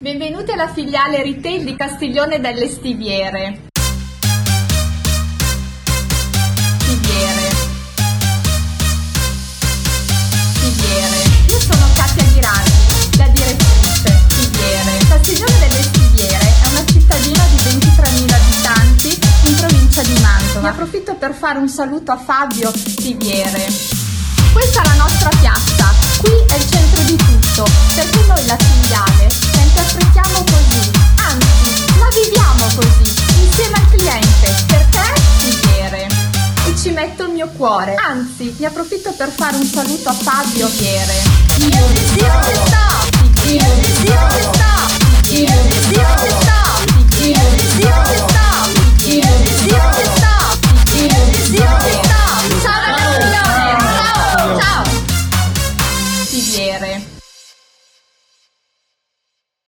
Benvenuti alla filiale retail di Castiglione delle Stiviere. Stiviere. Io sono Katia Ghirardi, la direttrice. Stiviere. Castiglione delle Stiviere è una cittadina di 23.000 abitanti in provincia di Mantova. Ne approfitto per fare un saluto a Fabio Stiviere. metto il mio cuore. Anzi, ne approfitto per fare un saluto a Fabio Viere. Dio ci sta! Dio ci sta! Dio ci sta! Dio ci sta! Dio ci sta! Dio ci sta! Ciao ragazzi! Ciao! Ciao! Viere.